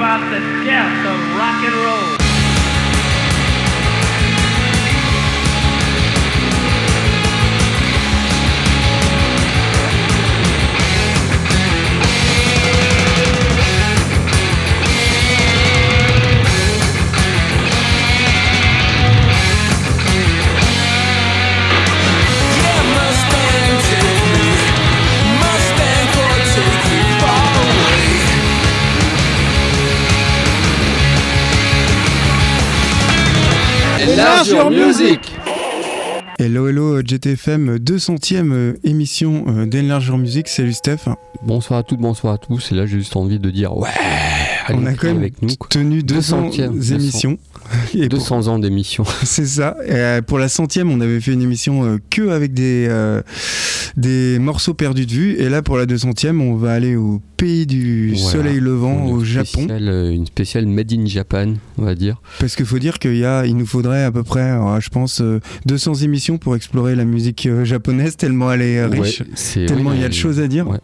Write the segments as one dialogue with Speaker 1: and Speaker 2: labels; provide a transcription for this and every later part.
Speaker 1: about the death of rock and roll.
Speaker 2: Music
Speaker 3: Hello hello GTFM 200ème euh, émission euh, d'Enlarge Music, salut Steph.
Speaker 2: Bonsoir à toutes, bonsoir à tous. Et là, j'ai juste envie de dire ouais.
Speaker 3: On a quand même
Speaker 2: avec nous. quoi.
Speaker 3: tenu 200
Speaker 2: 200e,
Speaker 3: émissions. Et pour-
Speaker 2: 200 ans d'émission.
Speaker 3: C'est ça. Et, euh, pour la centième, on avait fait une émission euh, que avec des, euh, des morceaux perdus de vue. Et là, pour la 200ème, on va aller au pays du
Speaker 2: Voilà.
Speaker 3: soleil levant,
Speaker 2: Une
Speaker 3: au Japon.
Speaker 2: spéciale, une spéciale Made in Japan, on va dire.
Speaker 3: Parce qu'il faut dire qu'il il nous faudrait à peu près, je pense, euh, 200 émissions pour explorer la musique japonaise, tellement elle est riche,
Speaker 2: Ouais,
Speaker 3: tellement
Speaker 2: oui,
Speaker 3: il y a de choses à dire.
Speaker 2: ouais.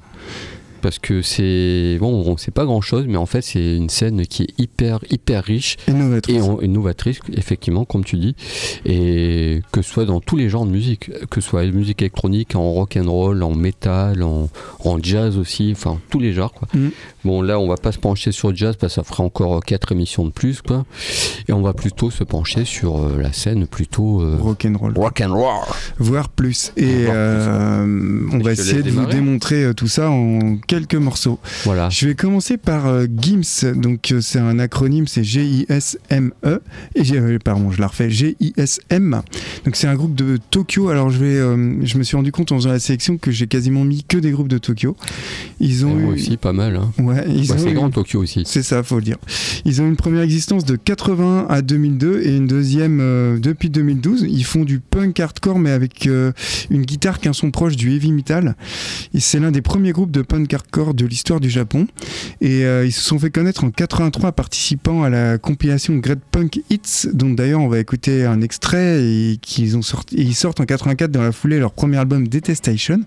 Speaker 2: Parce que c'est. Bon, on sait pas grand chose, mais en fait, c'est une scène qui est hyper, hyper riche et en- et novatrice, effectivement, comme tu dis. Et que ce soit dans tous les genres de musique, que ce soit la musique électronique, en rock and roll, en métal, en, en jazz aussi, enfin, tous les genres, quoi.
Speaker 3: Mhm.
Speaker 2: Bon, là, on va pas se pencher sur le jazz parce que ça ferait encore quatre émissions de plus, quoi. Et on va plutôt se pencher sur euh, la scène plutôt. euh,
Speaker 3: Rock'n'roll.
Speaker 2: rock and roll.
Speaker 3: voire plus. Et
Speaker 2: Voire plus,
Speaker 3: euh, on
Speaker 2: Et
Speaker 3: va essayer de vous démontrer euh, tout ça en quelques morceaux.
Speaker 2: Voilà.
Speaker 3: Je vais commencer par euh, GIMS, donc euh, c'est un acronyme, c'est G-I-S-M-E, et euh, pardon, je la refais, G-I-S-M. Donc c'est un groupe de Tokyo. Alors je vais, je me suis rendu compte en faisant la sélection que j'ai quasiment mis que des groupes de Tokyo. Ils ont
Speaker 2: moi
Speaker 3: eu,
Speaker 2: aussi, pas mal. Hein.
Speaker 3: ouais, ils
Speaker 2: Bah,
Speaker 3: ont
Speaker 2: c'est
Speaker 3: eu-
Speaker 2: grand Tokyo aussi.
Speaker 3: c'est ça, faut le dire. Ils ont une première existence de 80 à 2002 et une deuxième depuis 2012. Ils font du punk hardcore mais avec une guitare qui a un son proche du heavy metal. Et c'est l'un des premiers groupes de punk hardcore de l'histoire du Japon. Et euh, ils se sont fait connaître en 83 participant à la compilation Great Punk Hits, dont d'ailleurs on va écouter un extrait et qu'ils ont sorti. ils sortent en 84 dans la foulée leur premier album Detestation.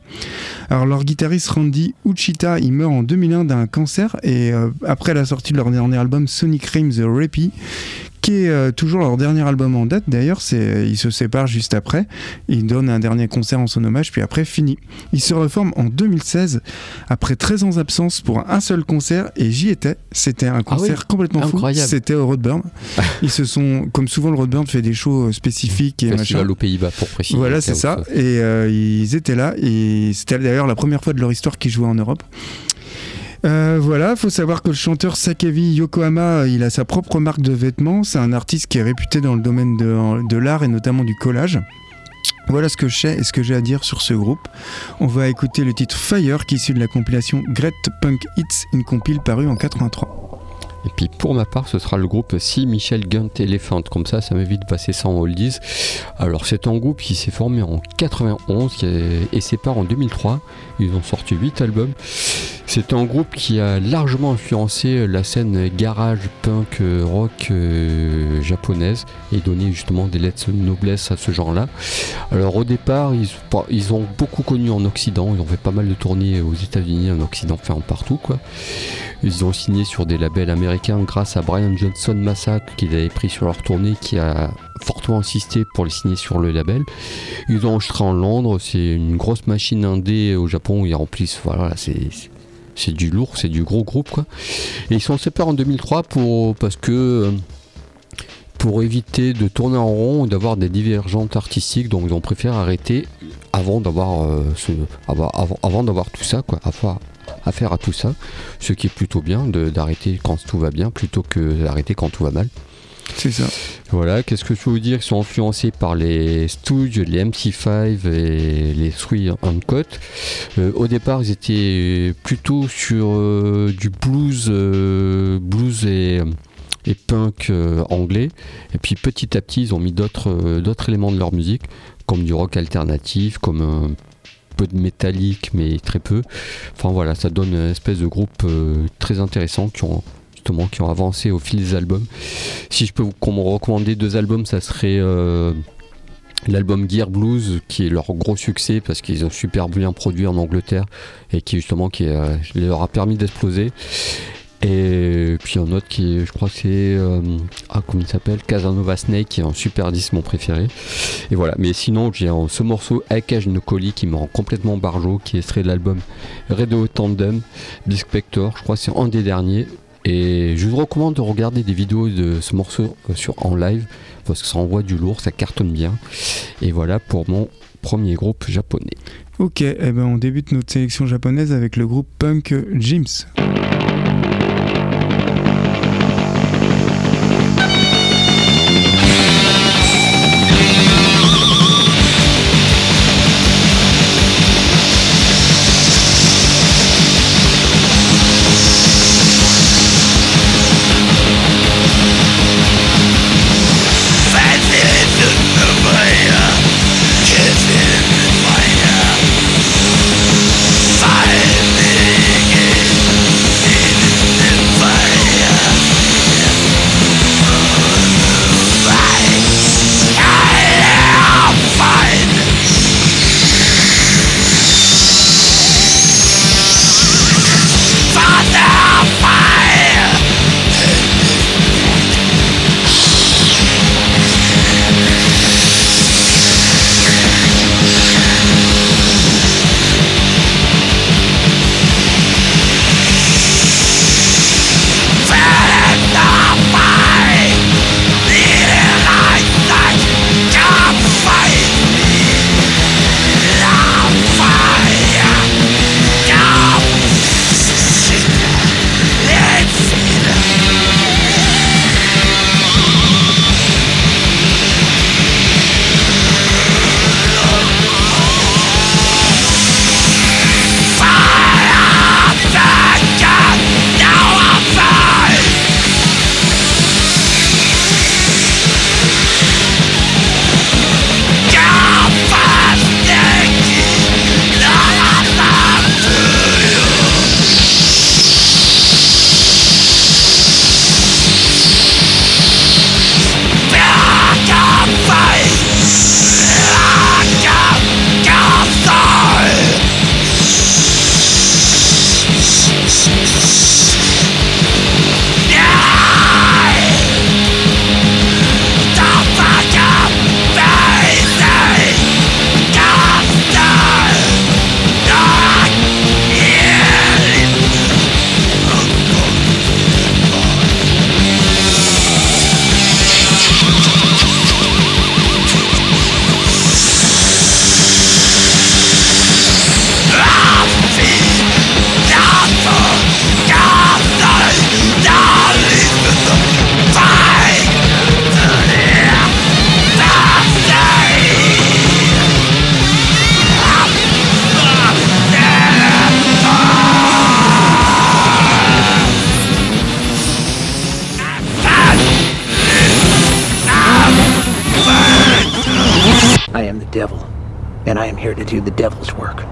Speaker 3: Alors leur guitariste Randy Uchita, il meurt en 2001 d'un cancer et euh, après la sortie de leur dernier album Sonic Rhyme The Rappy, qui est euh, toujours leur dernier album en date d'ailleurs, c'est ils se séparent juste après, ils donnent un dernier concert en son hommage puis après fini. Ils se reforment en 2016 après 13 ans d'absence pour un seul concert et j'y étais, c'était un
Speaker 2: Ah oui,
Speaker 3: concert complètement fou,
Speaker 2: incroyable.
Speaker 3: c'était au Roadburn. Ils se sont comme souvent le Roadburn fait des shows euh, spécifiques et machin.
Speaker 2: Festival aux Pays-Bas pour préciser.
Speaker 3: Voilà, c'est ça. Et euh, ils étaient là. Et c'était d'ailleurs la première fois de leur histoire qu'ils jouaient en Europe. Euh, voilà, faut savoir que le chanteur Sakevi Yokohama, il a sa propre marque de vêtements. C'est un artiste qui est réputé dans le domaine de, l'art et notamment du collage. Voilà ce que je sais et ce que j'ai à dire sur ce groupe. On va écouter le titre Fire qui est issu de la compilation Great Punk Hits, une compile parue en 83.
Speaker 2: Et puis pour ma part, ce sera le groupe Si Michel Gunt Elephant. Comme ça, ça m'évite de passer en oldies. Alors, c'est un groupe qui s'est formé en 91 qui est- et sépare en 2003. Ils ont sorti 8 albums. C'est un groupe qui a largement influencé la scène garage, punk, euh, rock euh, japonaise et donné justement des lettres de noblesse à ce genre-là. Alors au départ, ils, ils ont beaucoup connu en Occident. Ils ont fait pas mal de tournées aux États-Unis, en Occident, enfin partout quoi. Ils ont signé sur des labels américains grâce à Brian Johnson Massacre qu'ils avaient pris sur leur tournée qui a fortement insisté pour les signer sur le label. Ils ont enregistré en Londres, c'est une grosse machine indé au Japon, ils remplissent, voilà, c'est c'est du lourd, c'est du gros groupe. Et ils sont séparés en 2003 pour parce que euh, pour éviter de tourner en rond et d'avoir des divergentes artistiques, donc ils ont préféré arrêter avant d'avoir euh, avant, avant d'avoir tout ça quoi, avoir affaire à tout ça, ce qui est plutôt bien d'arrêter quand tout va bien plutôt que d'arrêter quand tout va mal.
Speaker 3: C'est ça.
Speaker 2: Voilà, qu'est-ce que je peux vous dire? Ils sont influencés par les Stooges, les MC5 et les Three Uncut. Euh, au départ, ils étaient plutôt sur euh, du blues, euh, blues et, punk euh, anglais. Et puis petit à petit, ils ont mis d'autres éléments de leur musique, comme du rock alternatif, comme un peu de métallique, mais très peu. Enfin voilà, ça donne une espèce de groupe très intéressant qui ont justement qui ont avancé au fil des albums. Si je peux vous com- recommander deux albums, ça serait euh, l'album Gear Blues, qui est leur gros succès parce qu'ils ont super bien produit en Angleterre et qui justement qui euh, leur a permis d'exploser. Et puis un autre qui, je crois c'est, euh, ah comment il s'appelle, Casanova Snake, qui est un super disque, mon préféré. Et voilà. Mais sinon, j'ai ce morceau Akage no Koli qui me rend complètement barjo, qui est de l'album Radio Tandem, Spector. Je crois que c'est un des derniers. Et je vous recommande de regarder des vidéos de ce morceau euh, sur, en live parce que ça envoie du lourd, ça cartonne bien. Et voilà pour mon premier groupe japonais.
Speaker 3: Ok, eh ben on débute notre sélection japonaise avec le groupe punk Jims.
Speaker 4: Do the devil's work.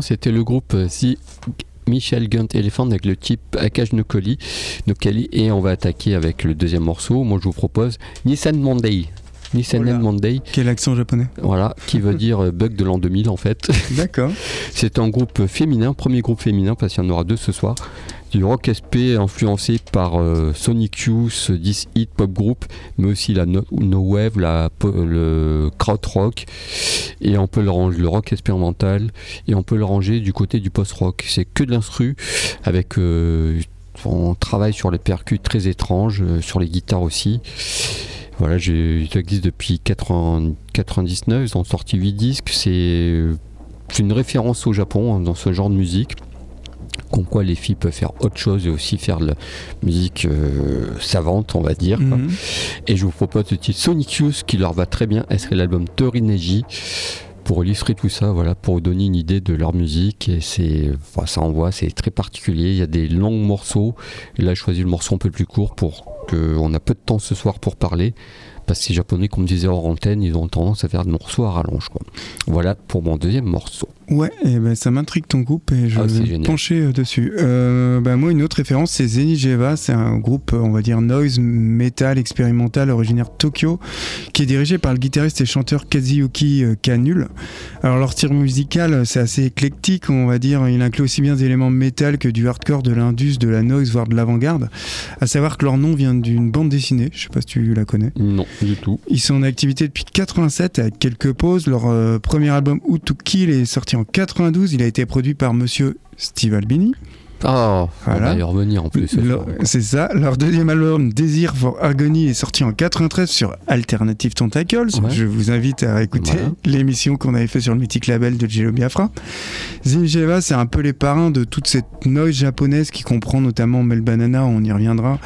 Speaker 2: C'était le groupe The Michel Gunt Elephant avec le type Akash Nokoli, Nokali et on va attaquer avec le deuxième morceau. Moi, je vous propose Nissan Monday. Nissan. Monday,
Speaker 3: Quel accent japonais
Speaker 2: voilà, qui veut dire euh, bug de l'an 2000 en fait.
Speaker 3: D'accord.
Speaker 2: C'est un groupe féminin, premier groupe féminin parce qu'il y en aura deux ce soir. Du rock SP influencé par euh, Sonic Youth, 10 hit pop group, mais aussi la no, wave, le crowd rock, et on peut le ranger le rock expérimental, et on peut le ranger du côté du post rock. C'est que de l'instru avec euh, on travaille sur les percus très étranges, euh, sur les guitares aussi. Voilà, existent depuis 80 99, ils ont sorti 8 disques, c'est c'est une référence au Japon hein, dans ce genre de musique. Comme quoi les filles peuvent faire autre chose et aussi faire de la musique euh, savante, on va dire.
Speaker 3: Mhm.
Speaker 2: Et je vous propose le titre Sonic Youth qui leur va très bien. Elle serait l'album Torineji pour illustrer tout ça, voilà, pour vous donner une idée de leur musique. Et c'est, enfin, ça envoie, c'est très particulier. Il y a des longs morceaux. Et là, je choisis le morceau un peu plus court pour qu'on a peu de temps ce soir pour parler. Parce que ces japonais, comme je disais hors antenne, ils ont tendance à faire des morceaux à rallonge. Quoi. Voilà pour mon deuxième morceau.
Speaker 3: Ouais, et ben ça m'intrigue ton groupe et je
Speaker 2: Ah,
Speaker 3: vais me pencher euh, dessus. Euh, bah, moi, une autre référence, c'est Zenigeva. C'est un groupe, on va dire, noise metal expérimental originaire de Tokyo, qui est dirigé par le guitariste et chanteur Kazuyuki euh, Kanul. Alors, leur style musical, c'est assez éclectique, on va dire. Il inclut aussi bien des éléments métal que du hardcore, de l'indus, de la noise, voire de l'avant-garde. À savoir que leur nom vient d'une bande dessinée. Je sais pas si tu la connais.
Speaker 2: Non, du tout.
Speaker 3: Ils sont en activité depuis 87 avec quelques pauses. Leur euh, premier album Who to Kill est sorti en 92. Il a été produit par monsieur Steve Albini.
Speaker 2: Ah, on
Speaker 3: Voilà.
Speaker 2: va y revenir en plus.
Speaker 3: C'est ça. Leur deuxième album Desire for Agony est sorti en 93 sur Alternative Tentacles.
Speaker 2: Ouais.
Speaker 3: Je vous invite à écouter
Speaker 2: Voilà.
Speaker 3: l'émission qu'on avait fait sur le mythique label de Jello Biafra. Zinjeva, c'est un peu les parrains de toute cette noise japonaise qui comprend notamment Mel Banana, on y reviendra.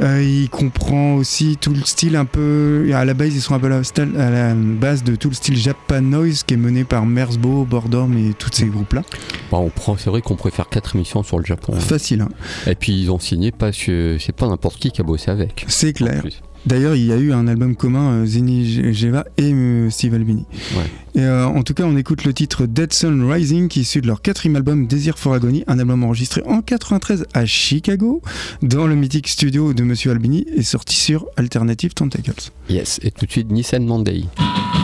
Speaker 3: Euh, il comprend aussi tout le style un peu. À la base, ils sont un peu à la, stal- à la base de tout le style Japan Noise qui est mené par Merzbo, Bordorm et tous ces groupes-là.
Speaker 2: Bah, on prend, c'est vrai qu'on préfère quatre émissions sur le Japon. hein.
Speaker 3: Facile, hein.
Speaker 2: Et puis ils ont signé parce que c'est pas n'importe qui qui a bossé avec.
Speaker 3: c'est clair. D'ailleurs, il y a eu un album commun, euh, Zeni Geva et euh, Steve Albini.
Speaker 2: Ouais.
Speaker 3: Et euh, en tout cas, on écoute le titre Dead Sun Rising, qui est issu de leur quatrième album Desire for Agony, un album enregistré en 93 à Chicago, dans le mythique studio de Monsieur Albini, et sorti sur Alternative Tentacles.
Speaker 2: Yes, et tout de suite Nissan Monday.「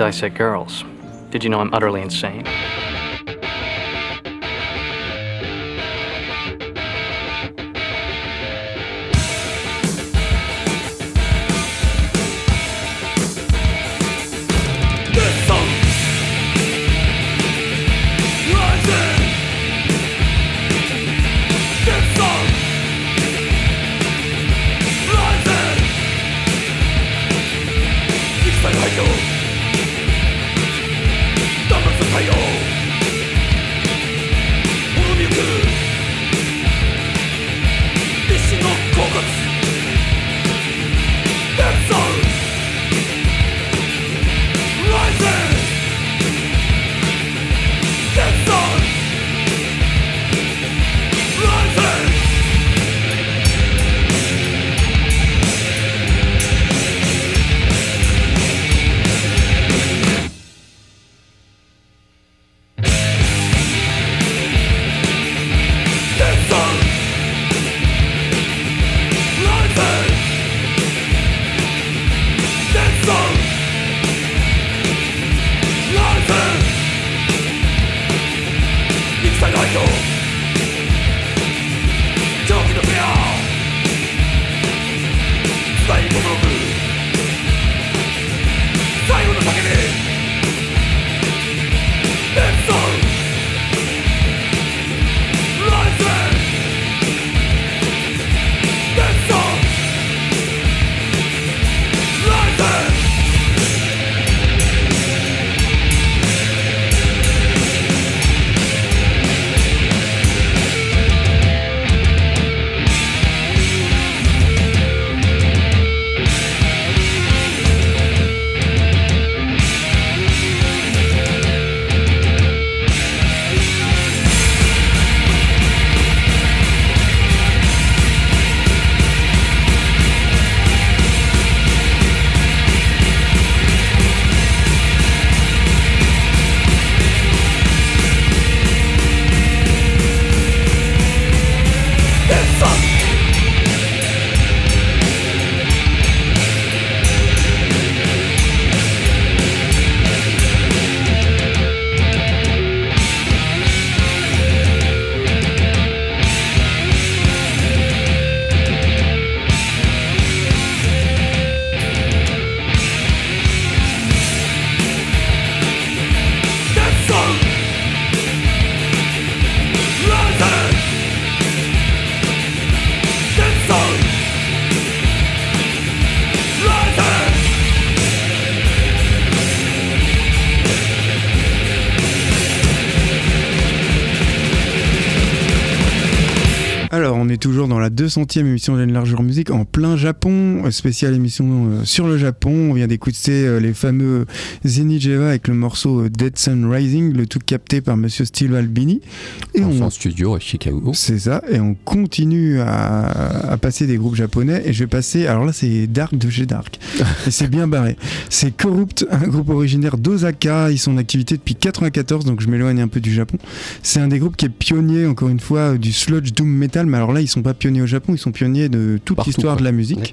Speaker 5: dissect girls. Did you know I'm utterly insane?
Speaker 3: 200e émission de Largeur Musique en plein Japon, euh, spéciale émission euh, sur le Japon. On vient d'écouter euh, les fameux Zenijeva avec le morceau Dead Sun Rising, le tout capté par monsieur Steve Albini.
Speaker 2: Et en on studio à Chicago.
Speaker 3: C'est ça, et on continue à, passer des groupes japonais. Et je vais passer, alors là c'est Dark de chez Dark. et c'est bien barré. C'est Corrupt, un groupe originaire d'Osaka. Ils sont en activité depuis 94, donc je m'éloigne un peu du Japon. C'est un des groupes qui est pionnier, encore une fois, du sludge doom metal. Mais alors là, ils sont pas pionniers au Japon, ils sont pionniers de toute l'histoire de la musique.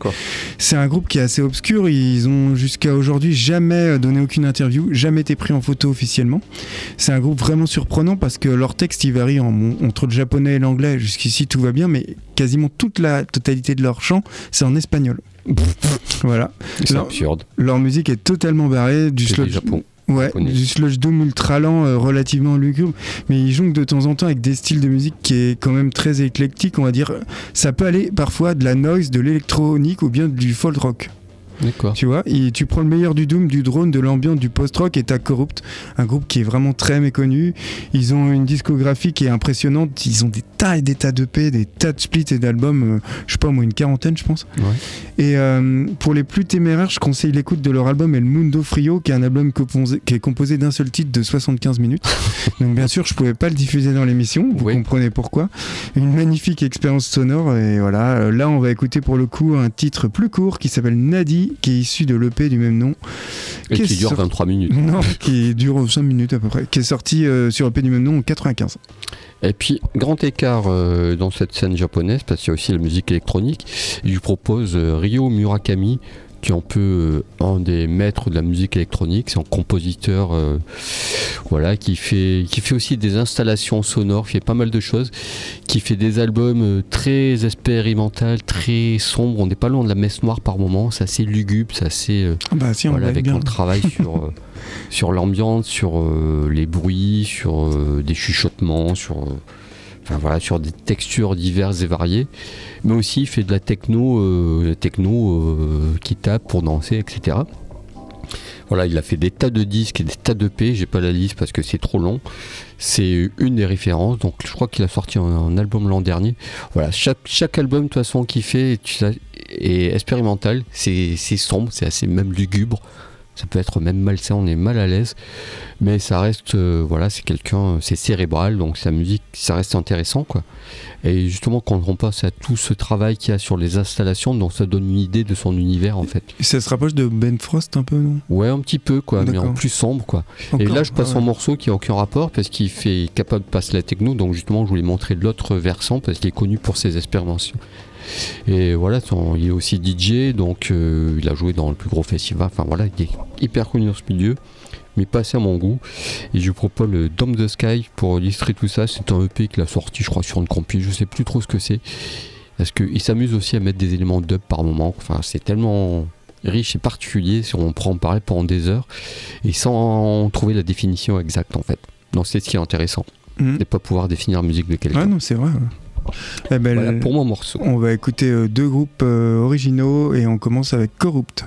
Speaker 3: C'est un groupe qui est assez obscur. Ils ont jusqu'à aujourd'hui jamais donné aucune interview, jamais été pris en photo officiellement. C'est un groupe vraiment surprenant parce que leur texte il varie entre le japonais et l'anglais. Jusqu'ici tout va bien, mais quasiment toute la totalité de leur chant c'est en espagnol. voilà.
Speaker 2: C'est absurde.
Speaker 3: Leur musique est totalement barrée du
Speaker 2: Japon.
Speaker 3: Ouais, du sludge doom ultra lent, euh, relativement lugubre, mais ils jonglent de temps en temps avec des styles de musique qui est quand même très éclectique, on va dire. Ça peut aller parfois de la noise, de l'électronique ou bien du folk rock. Tu vois, et tu prends le meilleur du Doom, du drone, de l'ambiance, du post-rock et t'as Corrupt, un groupe qui est vraiment très méconnu. Ils ont une discographie qui est impressionnante. Ils ont des tas et des tas d'EP, des tas de splits et d'albums, euh, je sais pas moi, une quarantaine, je pense. Et euh, pour les plus téméraires, je conseille l'écoute de leur album El Mundo Frio, qui est un album composé, qui est composé d'un seul titre de 75 minutes. Donc bien sûr, je pouvais pas le diffuser dans l'émission, vous comprenez pourquoi. Une magnifique expérience sonore et voilà. Là, on va écouter pour le coup un titre plus court qui s'appelle Nadi qui est issu de l'EP du même nom.
Speaker 2: Et qui, dure 23 minutes.
Speaker 3: Non, qui dure 5 minutes à peu près, qui est sorti euh, sur l'EP du même nom en 95.
Speaker 2: Et puis, grand écart euh, dans cette scène japonaise, parce qu'il y a aussi la musique électronique, il lui propose euh, Ryo Murakami, qui est un peu euh, un des maîtres de la musique électronique. C'est un compositeur, euh, voilà, qui fait, qui fait aussi des installations sonores, qui fait pas mal de choses, qui fait des albums euh, très expérimentaux, très sombres. On n'est pas loin de la messe noire par moment. C'est assez lugubre, c'est assez, euh,
Speaker 3: Ah bah si, on
Speaker 2: voilà,
Speaker 3: va
Speaker 2: avec un travail sur, sur l'ambiance, sur les bruits, sur des chuchotements, sur, voilà, sur des textures diverses et variées. Mais aussi, il fait de la techno, euh, techno euh, qui tape pour danser, etc. Voilà, il a fait des tas de disques et des tas de P. J'ai pas la liste parce que c'est trop long. C'est une des références. Donc, je crois qu'il a sorti un, album l'an dernier. Voilà, chaque, chaque album, de toute façon, qu'il fait sais, est expérimental. C'est c'est sombre, c'est assez même lugubre. Ça peut être même malsain, on est mal à l'aise. Mais ça reste, euh, voilà, c'est quelqu'un, c'est cérébral. Donc, sa musique, ça reste intéressant, quoi. Et justement, quand on passe à tout ce travail qu'il y a sur les installations, donc ça donne une idée de son univers, en fait.
Speaker 3: Et Ça se rapproche de Ben Frost un peu, non?
Speaker 2: Ouais, un petit peu, quoi, mais en plus sombre, quoi. Et là, je passe
Speaker 3: Ah
Speaker 2: un
Speaker 3: ouais.
Speaker 2: morceau qui a aucun rapport parce qu'il fait capable de passer la techno. Donc justement, je voulais montrer l'autre versant parce qu'il est connu pour ses expérimentations. Et voilà, son- il est aussi DJ, donc euh, il a joué dans le plus gros festival. Enfin voilà, il est hyper connu dans ce milieu, mais pas assez à mon goût. Et je vous propose le Dome the Sky pour illustrer tout ça. C'est un EP qu'il a sorti, je crois, sur une compil. Je sais plus trop ce que c'est. Parce qu'il s'amuse aussi à mettre des éléments dub par moment. Enfin, c'est tellement riche et particulier si on prend en parler pendant des heures et sans trouver la définition exacte en fait. Donc c'est ce qui est intéressant,
Speaker 3: Mhm.
Speaker 2: de pas pouvoir définir la musique de quelqu'un.
Speaker 3: Ah non, c'est vrai. ouais. Eh ben,
Speaker 2: Voilà pour mon morceau.
Speaker 3: On va écouter euh, deux groupes euh, originaux et on commence avec Corrupt.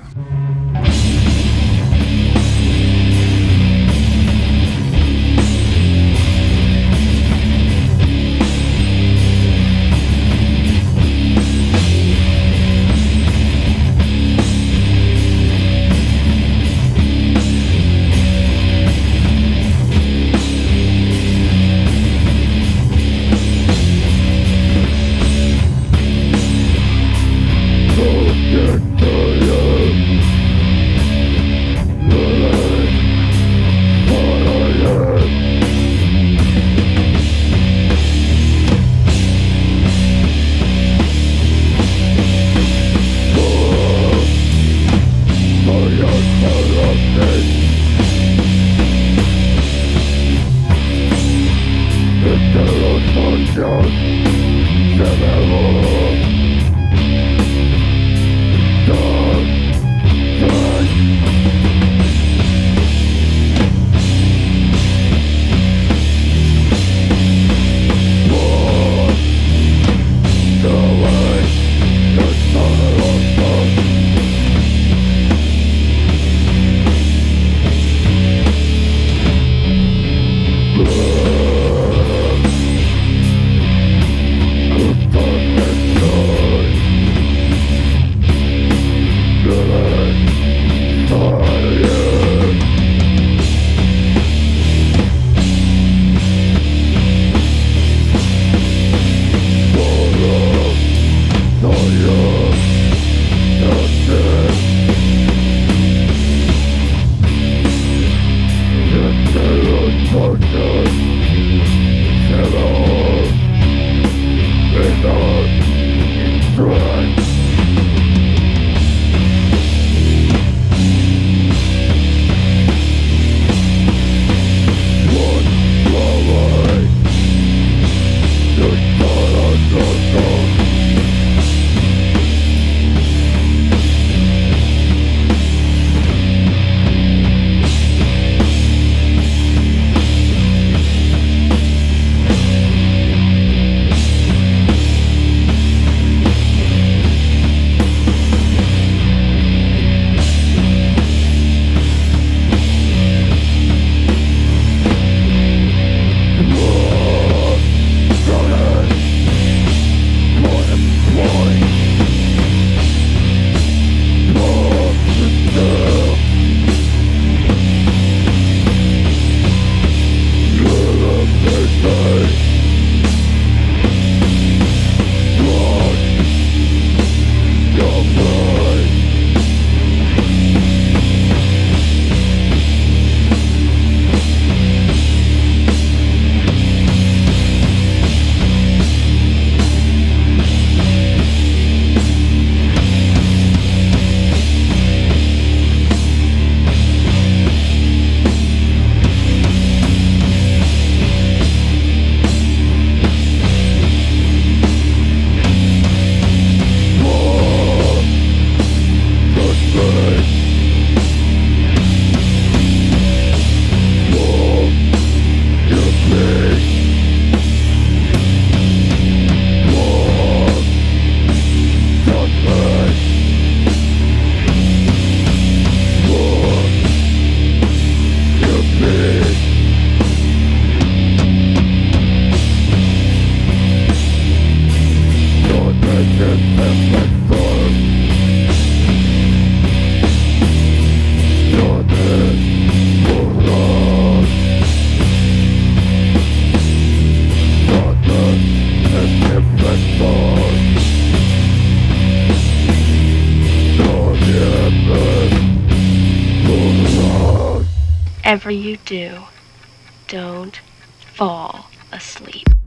Speaker 2: sleep.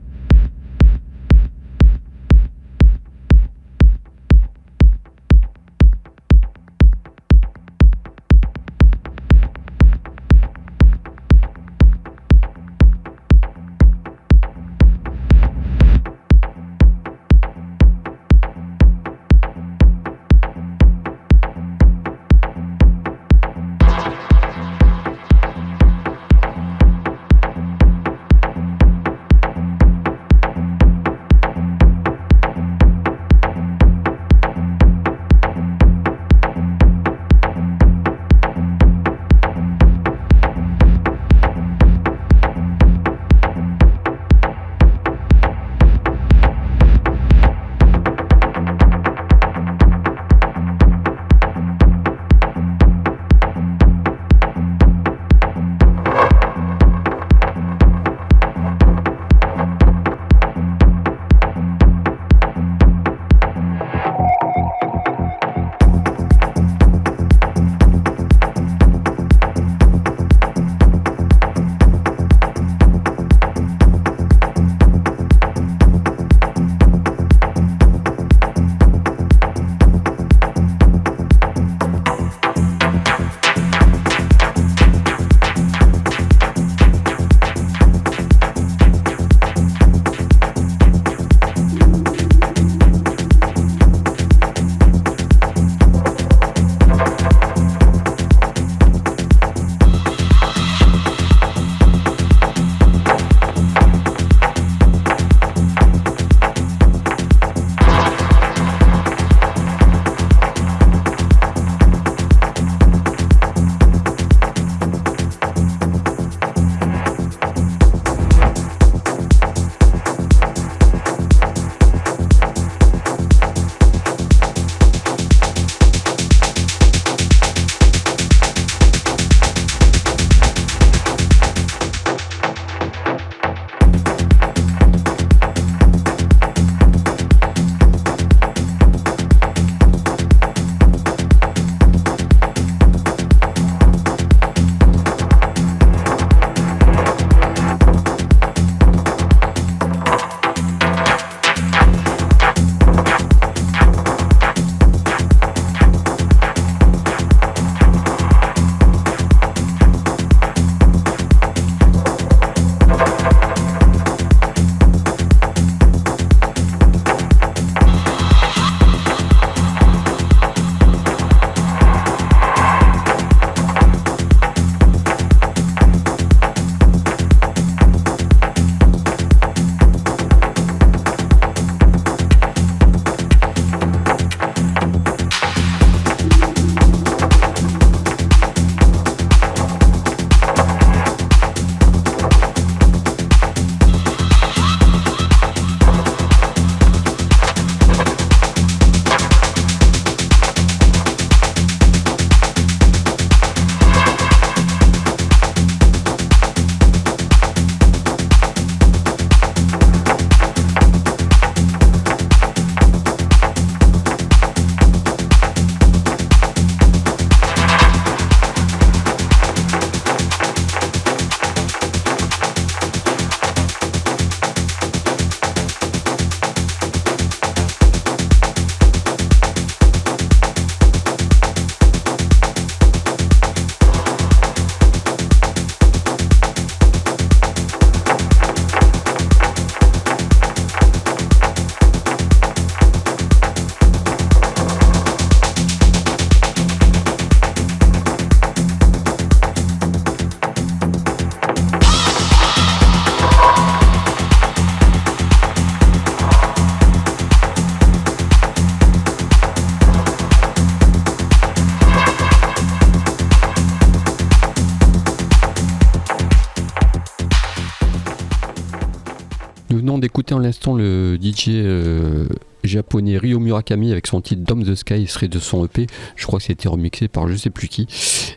Speaker 2: Le DJ euh, japonais Ryo Murakami avec son titre Dome the Sky, serait de son EP. Je crois que c'était remixé par je sais plus qui.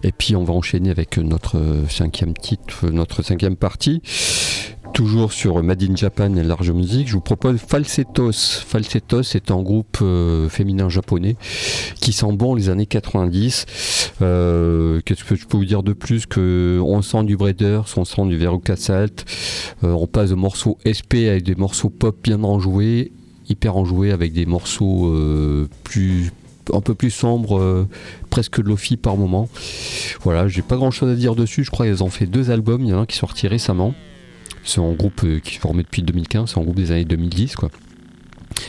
Speaker 2: Et puis on va enchaîner avec notre cinquième titre, notre cinquième partie. Toujours sur Made in Japan et Large Music, je vous propose Falsettos. Falsettos est un groupe euh, féminin japonais qui sent bon les années 90. Euh, Qu'est-ce que je peux vous dire de plus que on sent du Breeders, on sent du Veruca Salt, euh, on passe de morceaux SP avec des morceaux pop bien enjoués, hyper enjoués avec des morceaux plus un peu plus sombres, euh, presque lofi par moment. Voilà, j'ai pas grand chose à dire dessus. Je crois qu'ils ont fait deux albums. Il y en a un qui est sorti récemment. C'est un groupe euh, qui est formé depuis 2015, c'est un groupe des années 2010 quoi.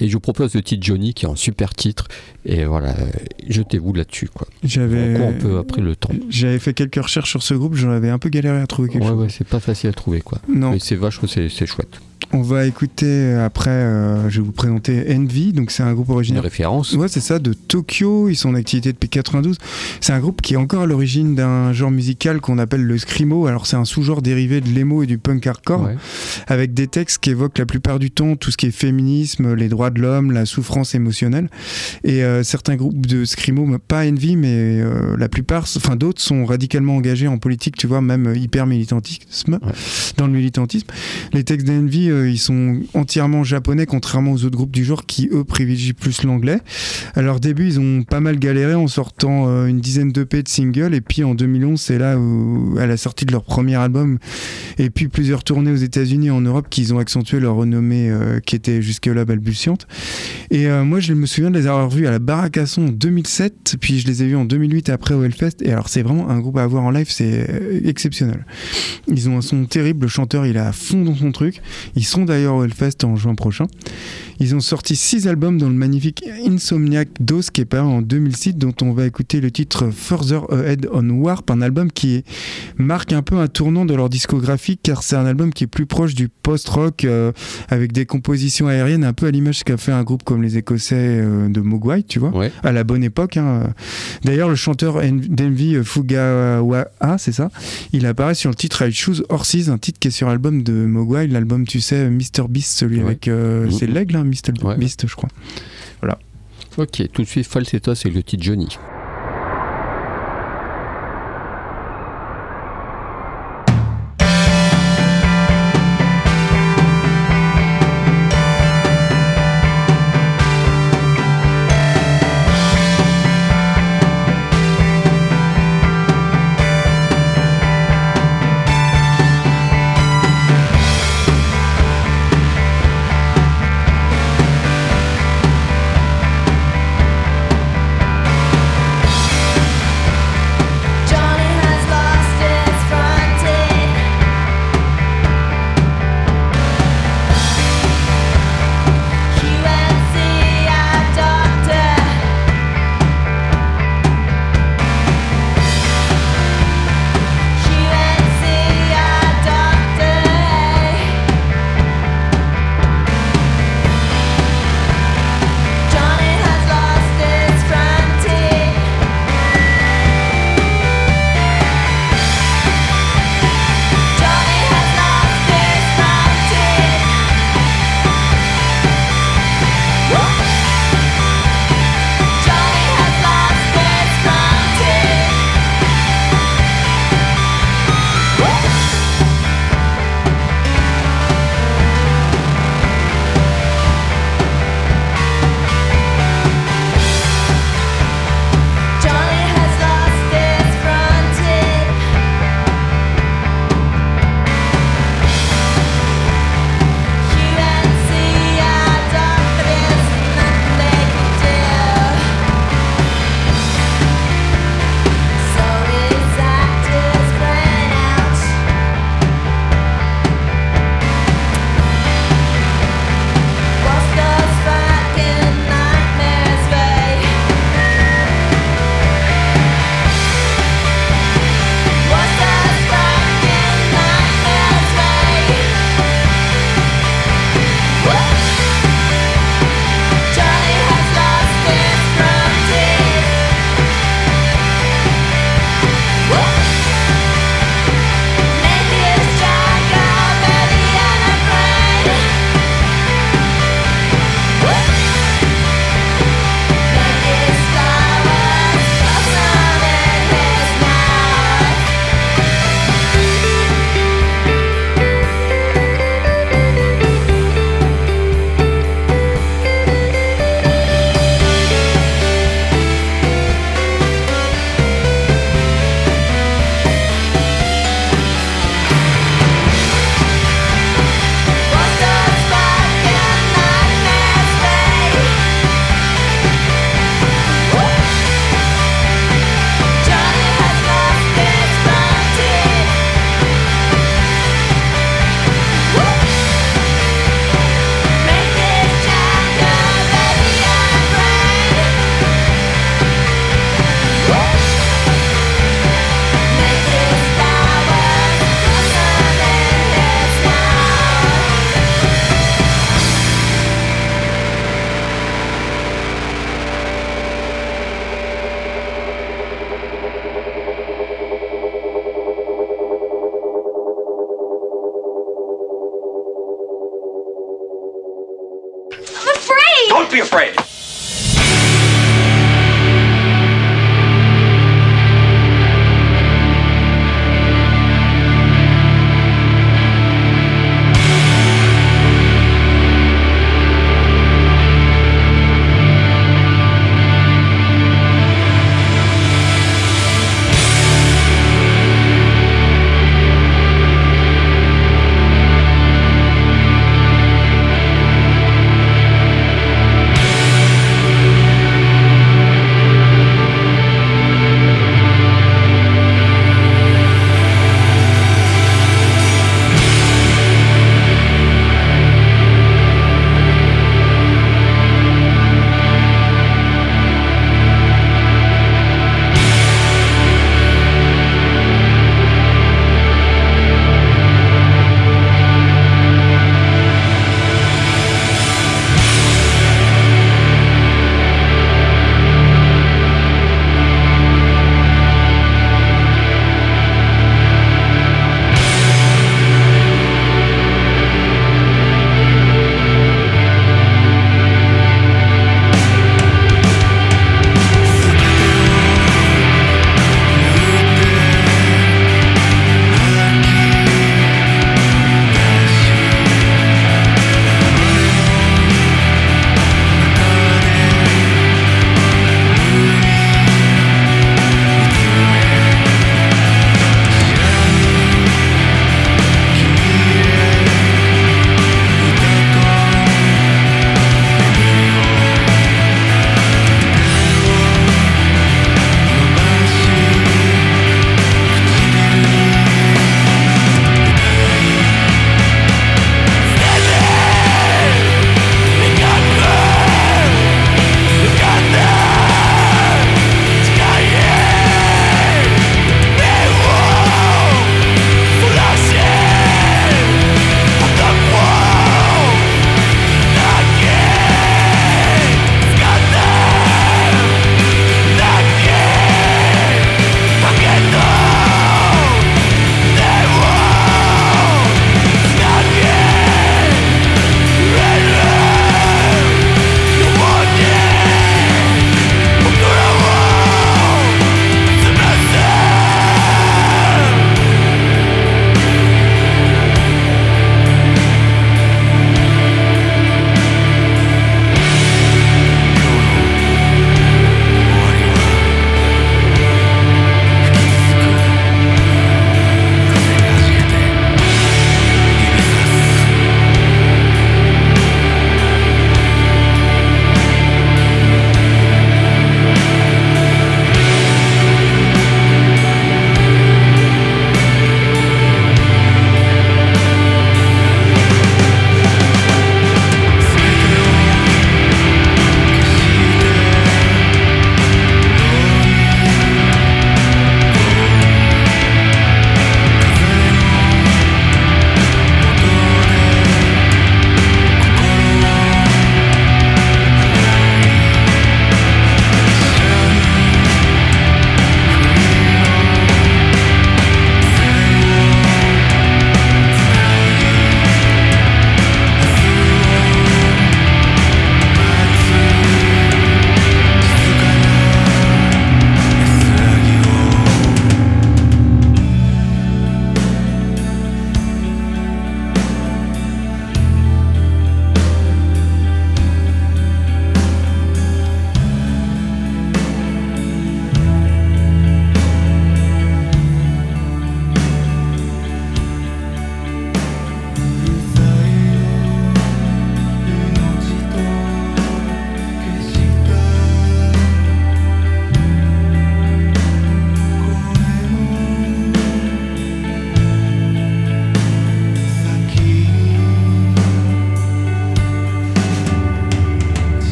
Speaker 2: Et je vous propose le titre Johnny qui est un super titre. Et voilà, euh, jetez-vous là-dessus quoi.
Speaker 3: J'avais.
Speaker 2: On peut après le temps.
Speaker 3: J'avais fait quelques recherches sur ce groupe, j'en avais un peu galéré à trouver quelque
Speaker 2: Ouais,
Speaker 3: chose.
Speaker 2: ouais, c'est pas facile à trouver quoi.
Speaker 3: Non,
Speaker 2: Mais c'est vachement, c'est c'est chouette.
Speaker 3: On va écouter euh, après, euh, je vais vous présenter Envy, donc c'est un groupe
Speaker 2: Une
Speaker 3: originaire.
Speaker 2: référence.
Speaker 3: Ouais, c'est ça, de Tokyo. Ils sont en activité depuis 92. C'est un groupe qui est encore à l'origine d'un genre musical qu'on appelle le screamo. Alors, c'est un sous-genre dérivé de l'emo et du punk hardcore,
Speaker 2: Ouais.
Speaker 3: avec des textes qui évoquent la plupart du temps tout ce qui est féminisme, les droits de l'homme, la souffrance émotionnelle. Et euh, certains groupes de screamo, pas Envy, mais euh, la plupart, enfin d'autres, sont radicalement engagés en politique, tu vois, même hyper militantisme,
Speaker 2: Ouais.
Speaker 3: dans le militantisme. Les textes d'Envy, ils sont entièrement japonais, contrairement aux autres groupes du genre qui, eux, privilégient plus l'anglais. À leur début, ils ont pas mal galéré en sortant euh, une dizaine d'EP de singles. Et puis en 2011, c'est là où, à la sortie de leur premier album, et puis plusieurs tournées aux États-Unis et en Europe, qu'ils ont accentué leur renommée euh, qui était jusque-là balbutiante. Et euh, moi, je me souviens de les avoir vus à la Baraque à Son en 2007, puis je les ai vus en 2008 après au Hellfest. Et alors, c'est vraiment un groupe à avoir en live, c'est exceptionnel. Ils ont un son terrible, le chanteur, il est à fond dans son truc. Sont d'ailleurs au Hellfest en juin prochain. Ils ont sorti six albums dans le magnifique Insomniac DOS qui est paru en 2006, dont on va écouter le titre Further Ahead on Warp, un album qui est- marque un peu un tournant de leur discographie, car c'est un album qui est plus proche du post-rock, euh, avec des compositions aériennes, un peu à l'image qu'a fait un groupe comme les Écossais euh, de Mogwai, tu vois
Speaker 2: Ouais.
Speaker 3: à la bonne époque. hein. D'ailleurs, le chanteur En- d'Envy Fugawa, c'est ça, il apparaît sur le titre I Choose Horses, un titre qui est sur l'album de Mogwai, l'album, tu sais, Mr. Beast, celui
Speaker 2: Ouais.
Speaker 3: avec. euh. C'est l'aigle, hein, Mr.
Speaker 2: Ouais.
Speaker 3: Beast, je crois.
Speaker 2: Ok, tout de suite Falsettos et le titre Johnny.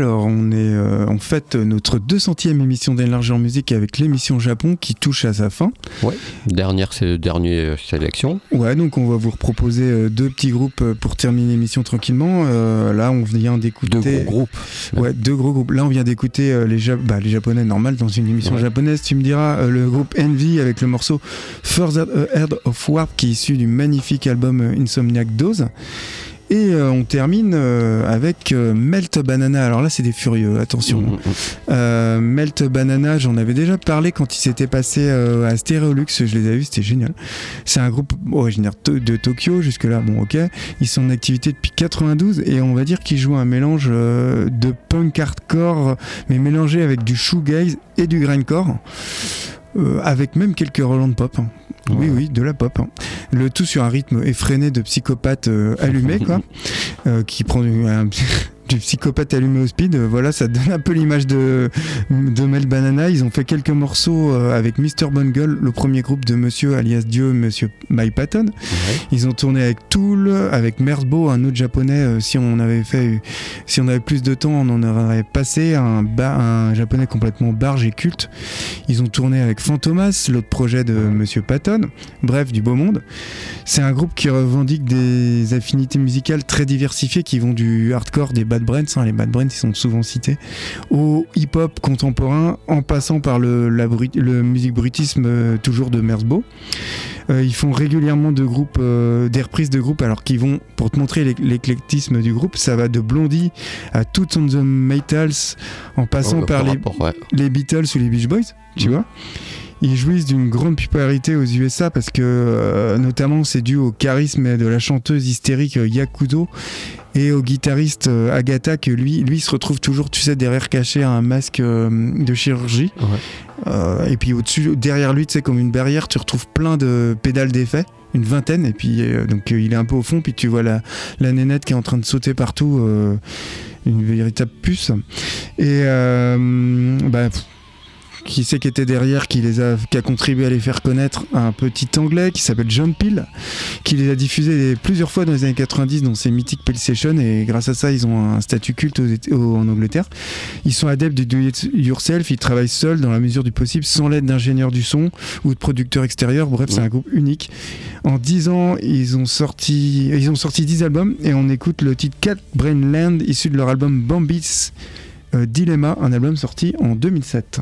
Speaker 3: Alors, on est euh, en fait notre 200e émission d'Enlarge en musique avec l'émission Japon qui touche à sa fin.
Speaker 2: Dernière, c'est dernière sélection.
Speaker 3: Ouais, donc on va vous proposer euh, deux petits groupes euh, pour terminer l'émission tranquillement. Euh, là, on vient d'écouter.
Speaker 2: Deux gros groupes.
Speaker 3: Ouais, deux gros groupes. Là, on vient d'écouter les, Ja- bah, les japonais normal dans une émission
Speaker 2: Ouais.
Speaker 3: japonaise. Tu me diras le groupe Envy avec le morceau Further Ahead of Warp qui est issu du magnifique album Insomniac Dose. Et euh, on termine euh, avec euh, Melt Banana. Alors là, c'est des furieux, attention.
Speaker 2: Mm, mm, mm.
Speaker 3: Melt Banana, j'en avais déjà parlé quand il s'était passé à Stereolux, je les avais vus, c'était génial. C'est un groupe originaire to- de Tokyo, jusque-là, bon ok. Ils sont en activité depuis 92 et on va dire qu'ils jouent un mélange de punk hardcore, mais mélangé avec du shoegaze et du grindcore. avec même quelques de pop. hein. Oui, oui, de la pop. hein. Le tout sur un rythme effréné de psychopathe euh, allumé, quoi. Euh, qui prend du, un- du psychopathe allumé au speed. Euh, voilà, ça donne un peu l'image de, de Mel Banana. Ils ont fait quelques morceaux euh, avec Mr. Bungle, le premier groupe de Monsieur alias Dieu, Monsieur Mike Patton.
Speaker 2: Ouais.
Speaker 3: Ils ont tourné avec Tool, avec Merzbo, un autre japonais. euh, si on avait fait, si on avait plus de temps, on en aurait passé un, japonais complètement barge et culte. Ils ont tourné avec Fantomas, l'autre projet de Monsieur Patton. Bref, du beau monde. C'est un groupe qui revendique des affinités musicales très diversifiées, qui vont du hardcore, des Bad Brains, hein, les Bad Brains, ils sont souvent cités, au hip-hop contemporain, en passant par le, la brut- le musique brutisme euh, toujours de Merzbo. Euh, ils font régulièrement de groupes, euh, des reprises de groupes, alors qu'ils vont, pour te montrer l'éc- l'éclectisme du groupe, ça va de Blondie à Toots on the Metals, en passant
Speaker 2: Oh,
Speaker 3: par les,
Speaker 2: rapport, ouais.
Speaker 3: les Beatles ou les Beach Boys, tu
Speaker 2: Mhm.
Speaker 3: vois. Ils jouissent d'une grande popularité aux USA parce que, euh, notamment, c'est dû au charisme de la chanteuse hystérique Yakudo et au guitariste euh, Agatha, que lui, lui se retrouve toujours, tu sais, derrière caché à un masque euh, de chirurgie.
Speaker 2: Ouais.
Speaker 3: Euh, et puis au-dessus, derrière lui, tu sais, comme une barrière, tu retrouves plein de pédales d'effets, une vingtaine. Et puis, euh, donc, il est un peu au fond, puis tu vois la, la nénette qui est en train de sauter partout. une véritable puce. Et euh, bah, pff, qui c'est qui était derrière, qui les a, qui a contribué à les faire connaître un petit anglais qui s'appelle John Peel, qui les a diffusés plusieurs fois dans les années 90 dans ses mythiques Sessions et grâce à ça ils ont un statut culte en Angleterre. Ils sont adeptes du do it yourself, ils travaillent seuls dans la mesure du possible sans l'aide d'ingénieurs du son ou de producteurs extérieurs. Bref, c'est un groupe unique. En 10 ans, ils ont sorti ils ont sorti 10 albums et on écoute le titre Cat Brain Land issu de leur album Bambis euh, Dilemma, un album sorti en 2007.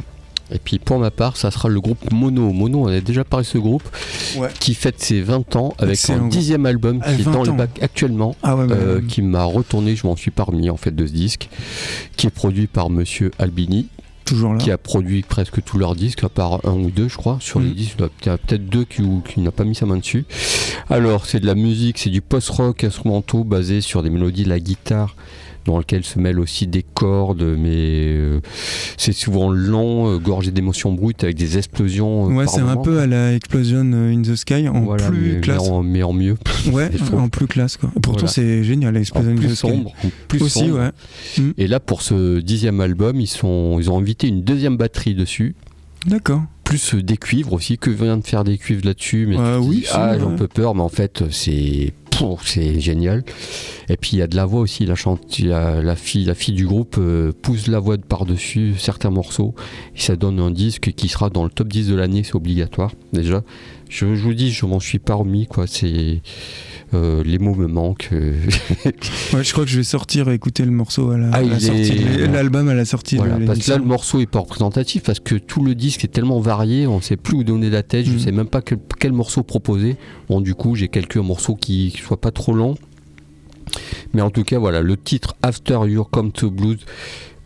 Speaker 2: Et puis pour ma part, ça sera le groupe Mono. Mono, on a déjà parlé de ce groupe
Speaker 3: Ouais.
Speaker 2: qui fête ses 20 ans avec
Speaker 3: groupe.
Speaker 2: dixième album
Speaker 3: Ah,
Speaker 2: qui est
Speaker 3: 20
Speaker 2: dans le bac actuellement.
Speaker 3: Ah ouais, bah,
Speaker 2: euh, qui m'a retourné, je m'en suis parmi en fait de ce disque, qui est produit par Monsieur Albini,
Speaker 3: toujours là.
Speaker 2: qui a produit presque tous leurs disques, à part un ou deux, je crois. Sur les
Speaker 3: Mhm.
Speaker 2: disques, il y en a peut-être- deux qui, qui n'a pas mis sa main dessus. Alors, c'est de la musique, c'est du post-rock instrumentaux basé sur des mélodies de la guitare, dans lequel se mêlent aussi des cordes, mais euh, c'est souvent lent, euh, gorgé d'émotions brutes avec des explosions. euh,
Speaker 3: Ouais, c'est un peu à la Explosion in the Sky en
Speaker 2: Voilà,
Speaker 3: plus
Speaker 2: mais,
Speaker 3: classe.
Speaker 2: mais en, mais en mieux.
Speaker 3: Ouais, en plus classe quoi. Pourtant
Speaker 2: Voilà.
Speaker 3: c'est génial
Speaker 2: En
Speaker 3: Explosion in
Speaker 2: plus
Speaker 3: the Sky.
Speaker 2: sombre. en plus
Speaker 3: Aussi
Speaker 2: sombre.
Speaker 3: ouais.
Speaker 2: Et là, pour ce dixième album, ils, sont, ils ont invité une deuxième batterie dessus,
Speaker 3: D'accord.
Speaker 2: plus des cuivres aussi. Que vient de faire des cuivres là-dessus Mais
Speaker 3: Euh,
Speaker 2: tu
Speaker 3: oui,
Speaker 2: dis, ah,
Speaker 3: ouais.
Speaker 2: j'en peux peur, mais en fait, c'est c'est génial. Et puis il y a de la voix aussi. La, chante, la fille, la fille du groupe euh, pousse la voix de par-dessus certains morceaux. Et ça donne un disque qui sera dans le top 10 de l'année, c'est obligatoire déjà. Je, je vous dis, je m'en suis pas remis, quoi. C'est. Euh, les mots me manquent. euh,
Speaker 3: Ouais, je crois que je vais sortir et écouter le morceau à la,
Speaker 2: Ah,
Speaker 3: à la
Speaker 2: il
Speaker 3: sortie, l'album à la sortie
Speaker 2: Voilà,
Speaker 3: de
Speaker 2: parce que là, le morceau est pas représentatif parce que tout le disque est tellement varié, on sait plus où donner la tête, je
Speaker 3: Mm.
Speaker 2: sais même pas quel, quel morceau proposer. Bon, du coup, j'ai calculé un morceau qui, qui soit pas trop long. Mais en tout cas, voilà, le titre After Your Come to Blues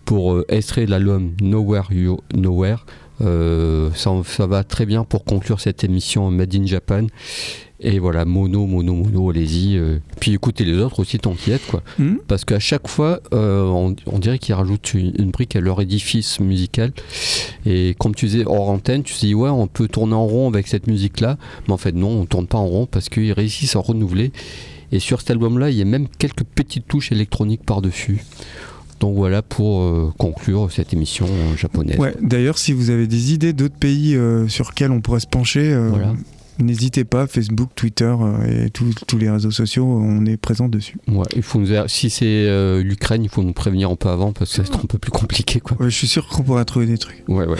Speaker 2: pour euh, extrait de l'album Nowhere You Nowhere. euh, ça, ça va très bien pour conclure cette émission Made in Japan. Et voilà, mono, mono, mono, allez-y. euh. Puis écoutez les autres aussi, tant qu'il y quoi.
Speaker 3: Hmm
Speaker 2: Parce qu'à chaque fois, euh, on, on dirait qu'ils rajoutent une, une brique à leur édifice musical. Et comme tu disais hors antenne, tu te dis ouais, on peut tourner en rond avec cette musique-là. Mais en fait, non, on tourne pas en rond parce qu'ils réussissent à renouveler. Et sur cet album-là, il y a même quelques petites touches électroniques par-dessus. Donc voilà pour euh, conclure cette émission euh, japonaise.
Speaker 3: Ouais, d'ailleurs, si vous avez des idées d'autres pays euh, sur lesquels on pourrait se pencher,
Speaker 2: Voilà
Speaker 3: n'hésitez pas, Facebook, Twitter euh, et tous les réseaux sociaux, on est présent dessus.
Speaker 6: Ouais, il faut nous, si c'est euh, l'Ukraine, il faut nous prévenir un peu avant parce que ça c'est un peu plus compliqué. Quoi.
Speaker 3: Je suis sûr qu'on pourra trouver des trucs.
Speaker 6: Ouais, ouais.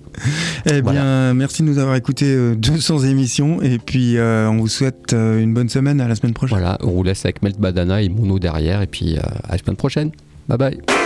Speaker 3: eh bien, merci de nous avoir écouté 200 euh, émissions et puis on vous souhaite une bonne semaine à la semaine prochaine.
Speaker 6: Voilà, on vous laisse avec Melt Badana et Mono derrière et puis à la semaine prochaine. Bye bye.